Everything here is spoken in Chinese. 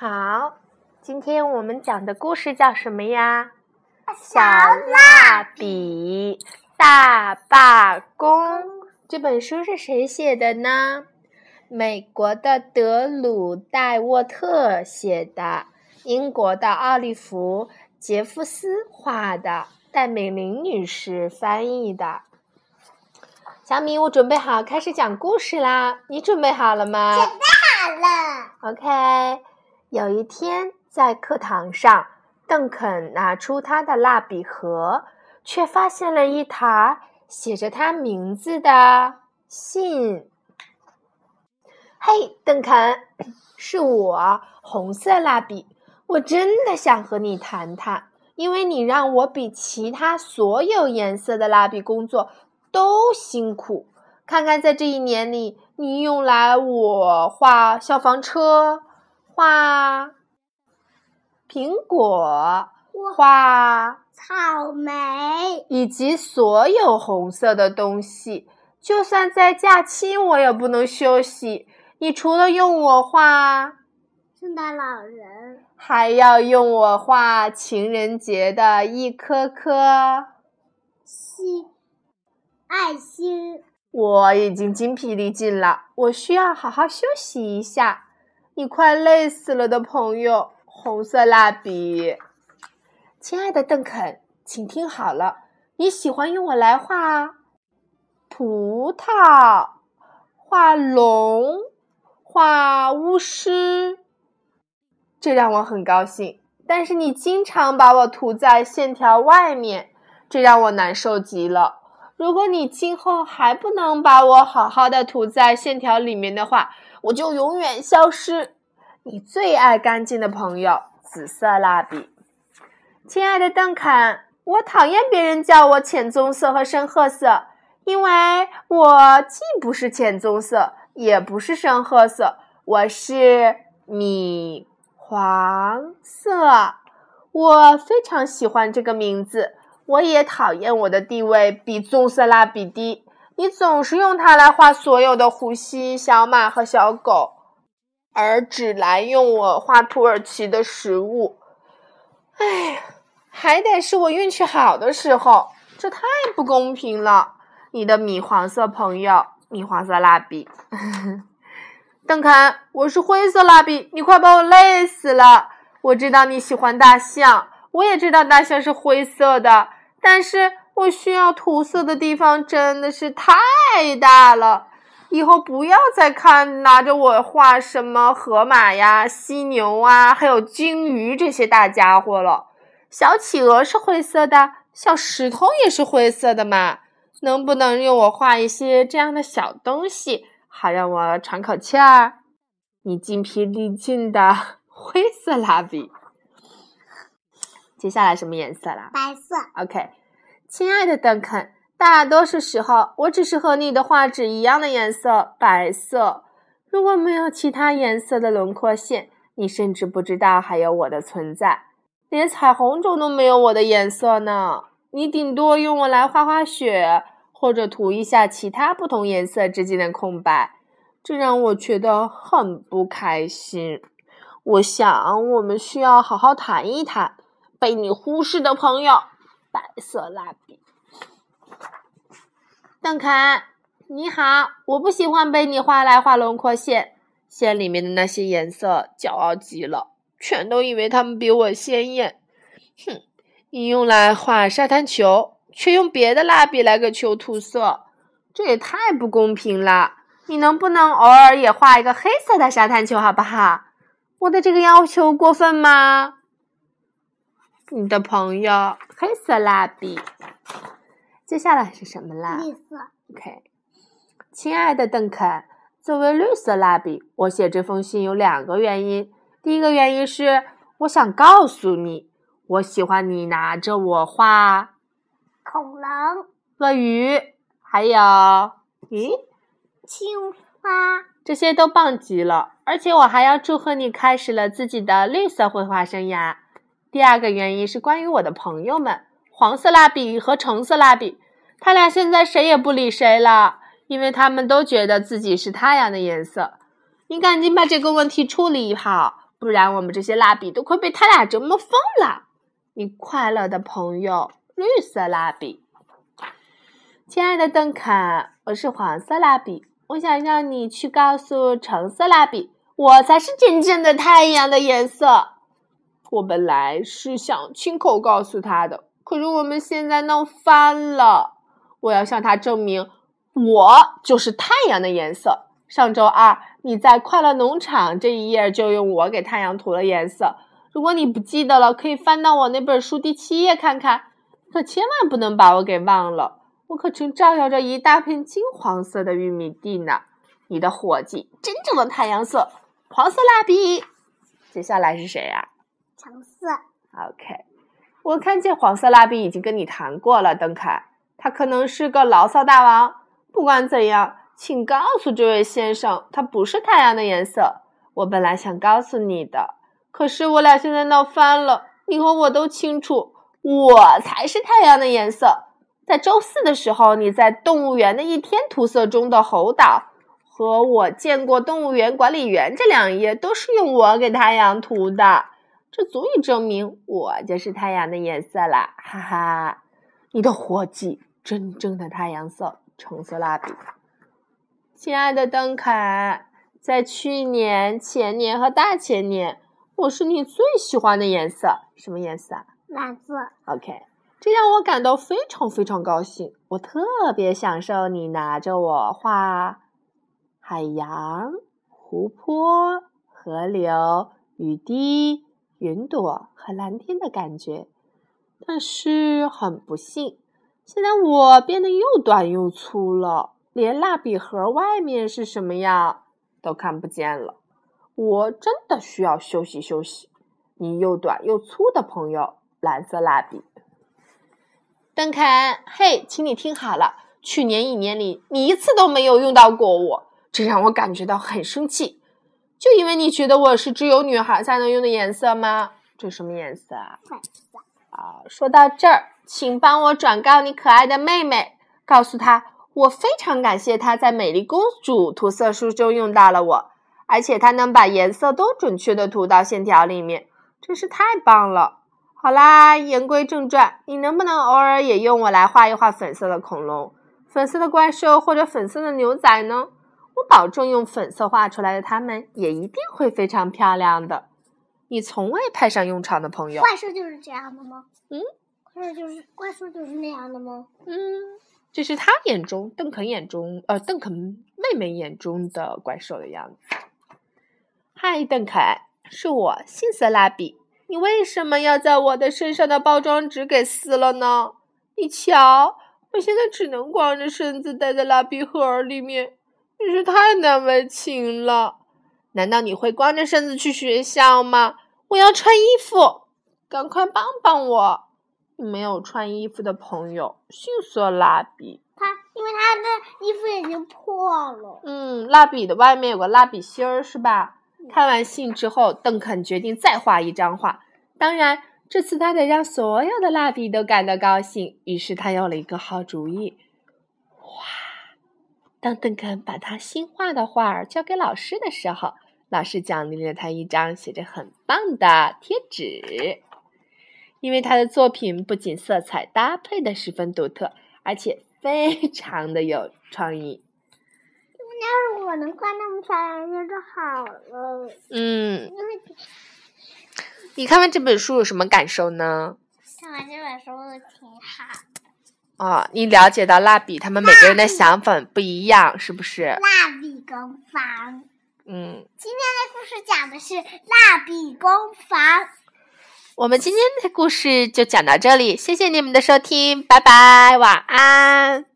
好，今天我们讲的故事叫什么呀？小蜡笔大罢工。这本书是谁写的呢？美国的德鲁戴沃特写的，英国的奥利弗杰夫斯画的，戴美玲女士翻译的。小米，我准备好开始讲故事啦，你准备好了吗？准备好了。OK。有一天，在课堂上，邓肯拿出他的蜡笔盒，却发现了一沓写着他名字的信。嘿，邓肯，是我，红色蜡笔。我真的想和你谈谈，因为你让我比其他所有颜色的蜡笔工作都辛苦。看看，在这一年里，你用来我画消防车。画苹果，画草莓，以及所有红色的东西。就算在假期，我也不能休息。你除了用我画圣诞老人，还要用我画情人节的一颗颗心爱心。我已经精疲力尽了，我需要好好休息一下。你快累死了的朋友，红色蜡笔。亲爱的邓肯，请听好了，你喜欢用我来画葡萄、画龙、画巫师，这让我很高兴。但是你经常把我涂在线条外面，这让我难受极了。如果你今后还不能把我好好的涂在线条里面的话，我就永远消失。你最爱干净的朋友，紫色蜡笔。亲爱的邓肯，我讨厌别人叫我浅棕色和深褐色，因为我既不是浅棕色，也不是深褐色，我是米黄色。我非常喜欢这个名字，我也讨厌我的地位比棕色蜡笔低。你总是用它来画所有的虎蜥、小马和小狗。而只来用我画土耳其的食物，哎，还得是我运气好的时候，这太不公平了！你的米黄色朋友，米黄色蜡笔，邓肯，我是灰色蜡笔，你快把我累死了！我知道你喜欢大象，我也知道大象是灰色的，但是我需要涂色的地方真的是太大了。以后不要再看拿着我画什么河马呀、犀牛啊，还有鲸鱼这些大家伙了。小企鹅是灰色的，小石头也是灰色的嘛。能不能用我画一些这样的小东西，好让我喘口气儿？你精疲力尽的 灰色蜡笔，接下来什么颜色啦？白色。OK，亲爱的邓肯。大多数时候，我只是和你的画纸一样的颜色，白色。如果没有其他颜色的轮廓线，你甚至不知道还有我的存在。连彩虹中都没有我的颜色呢。你顶多用我来画画雪，或者涂一下其他不同颜色之间的空白，这让我觉得很不开心。我想，我们需要好好谈一谈被你忽视的朋友——白色蜡笔。邓肯，你好！我不喜欢被你画来画轮廓线，线里面的那些颜色骄傲极了，全都以为它们比我鲜艳。哼，你用来画沙滩球，却用别的蜡笔来给球涂色，这也太不公平了！你能不能偶尔也画一个黑色的沙滩球，好不好？我的这个要求过分吗？你的朋友，黑色蜡笔。接下来是什么啦？绿色。OK，亲爱的邓肯，作为绿色蜡笔，我写这封信有两个原因。第一个原因是，我想告诉你，我喜欢你拿着我画恐龙、鳄鱼，还有咦，青蛙，这些都棒极了。而且我还要祝贺你开始了自己的绿色绘画生涯。第二个原因是关于我的朋友们。黄色蜡笔和橙色蜡笔，他俩现在谁也不理谁了，因为他们都觉得自己是太阳的颜色。你赶紧把这个问题处理好，不然我们这些蜡笔都快被他俩折磨疯了。你快乐的朋友，绿色蜡笔。亲爱的邓肯，我是黄色蜡笔，我想让你去告诉橙色蜡笔，我才是真正的太阳的颜色。我本来是想亲口告诉他的，可是我们现在闹翻了。我要向他证明，我就是太阳的颜色。上周二你在快乐农场这一页就用我给太阳涂了颜色。如果你不记得了，可以翻到我那本书第七页看看。可千万不能把我给忘了。我可正照耀着一大片金黄色的玉米地呢。你的伙计，真正的太阳色，黄色蜡笔。接下来是谁呀？橙色。OK，我看见黄色蜡笔已经跟你谈过了，邓凯。他可能是个牢骚大王。不管怎样，请告诉这位先生，他不是太阳的颜色。我本来想告诉你的，可是我俩现在闹翻了。你和我都清楚，我才是太阳的颜色。在周四的时候，你在动物园的一天涂色中的猴岛和我见过动物园管理员这两页都是用我给太阳涂的，这足以证明我就是太阳的颜色啦！哈哈，你的伙计，真正的太阳色，橙色蜡笔。亲爱的邓肯，在去年、前年和大前年，我是你最喜欢的颜色，什么颜色？蓝色。OK。这让我感到非常非常高兴。我特别享受你拿着我画海洋、湖泊、河流、雨滴、云朵和蓝天的感觉。但是很不幸，现在我变得又短又粗了，连蜡笔盒外面是什么样都看不见了。我真的需要休息休息。你又短又粗的朋友，蓝色蜡笔。邓肯，嘿，请你听好了，去年一年里你一次都没有用到过我，这让我感觉到很生气。就因为你觉得我是只有女孩才能用的颜色吗？这什么颜色啊？粉色。啊，说到这儿，请帮我转告你可爱的妹妹，告诉她我非常感谢她在美丽公主涂色书中用到了我，而且她能把颜色都准确的涂到线条里面，真是太棒了。好啦，言归正传，你能不能偶尔也用我来画一画粉色的恐龙、粉色的怪兽或者粉色的牛仔呢？我保证，用粉色画出来的它们也一定会非常漂亮的。你从未派上用场的朋友，怪兽就是这样的吗？嗯，怪兽就是怪兽就是那样的吗？嗯，这是他眼中邓肯眼中呃邓肯妹妹眼中的怪兽的样子。嗨，邓肯，是我，杏色蜡笔。你为什么要在我的身上的包装纸给撕了呢？你瞧，我现在只能光着身子待在蜡笔盒里面，真是太难为情了。难道你会光着身子去学校吗？我要穿衣服，赶快帮帮我！没有穿衣服的朋友，迅速蜡笔。他因为他的衣服已经破了。嗯，蜡笔的外面有个蜡笔芯儿，是吧？看完信之后，邓肯决定再画一张画。当然，这次他得让所有的蜡笔都感到高兴。于是他有了一个好主意。哇！当邓肯把他新画的画儿交给老师的时候，老师奖励了他一张写着“很棒”的贴纸。因为他的作品不仅色彩搭配的十分独特，而且非常的有创意。要是我能画那么漂亮那就好了。嗯。你看完这本书有什么感受呢？看完这本书挺好。哦，你了解到蜡笔他们每个人的想法不一样，是不是？蜡笔工坊。嗯。今天的故事讲的是蜡笔工坊。我们今天的故事就讲到这里，谢谢你们的收听，拜拜，晚安。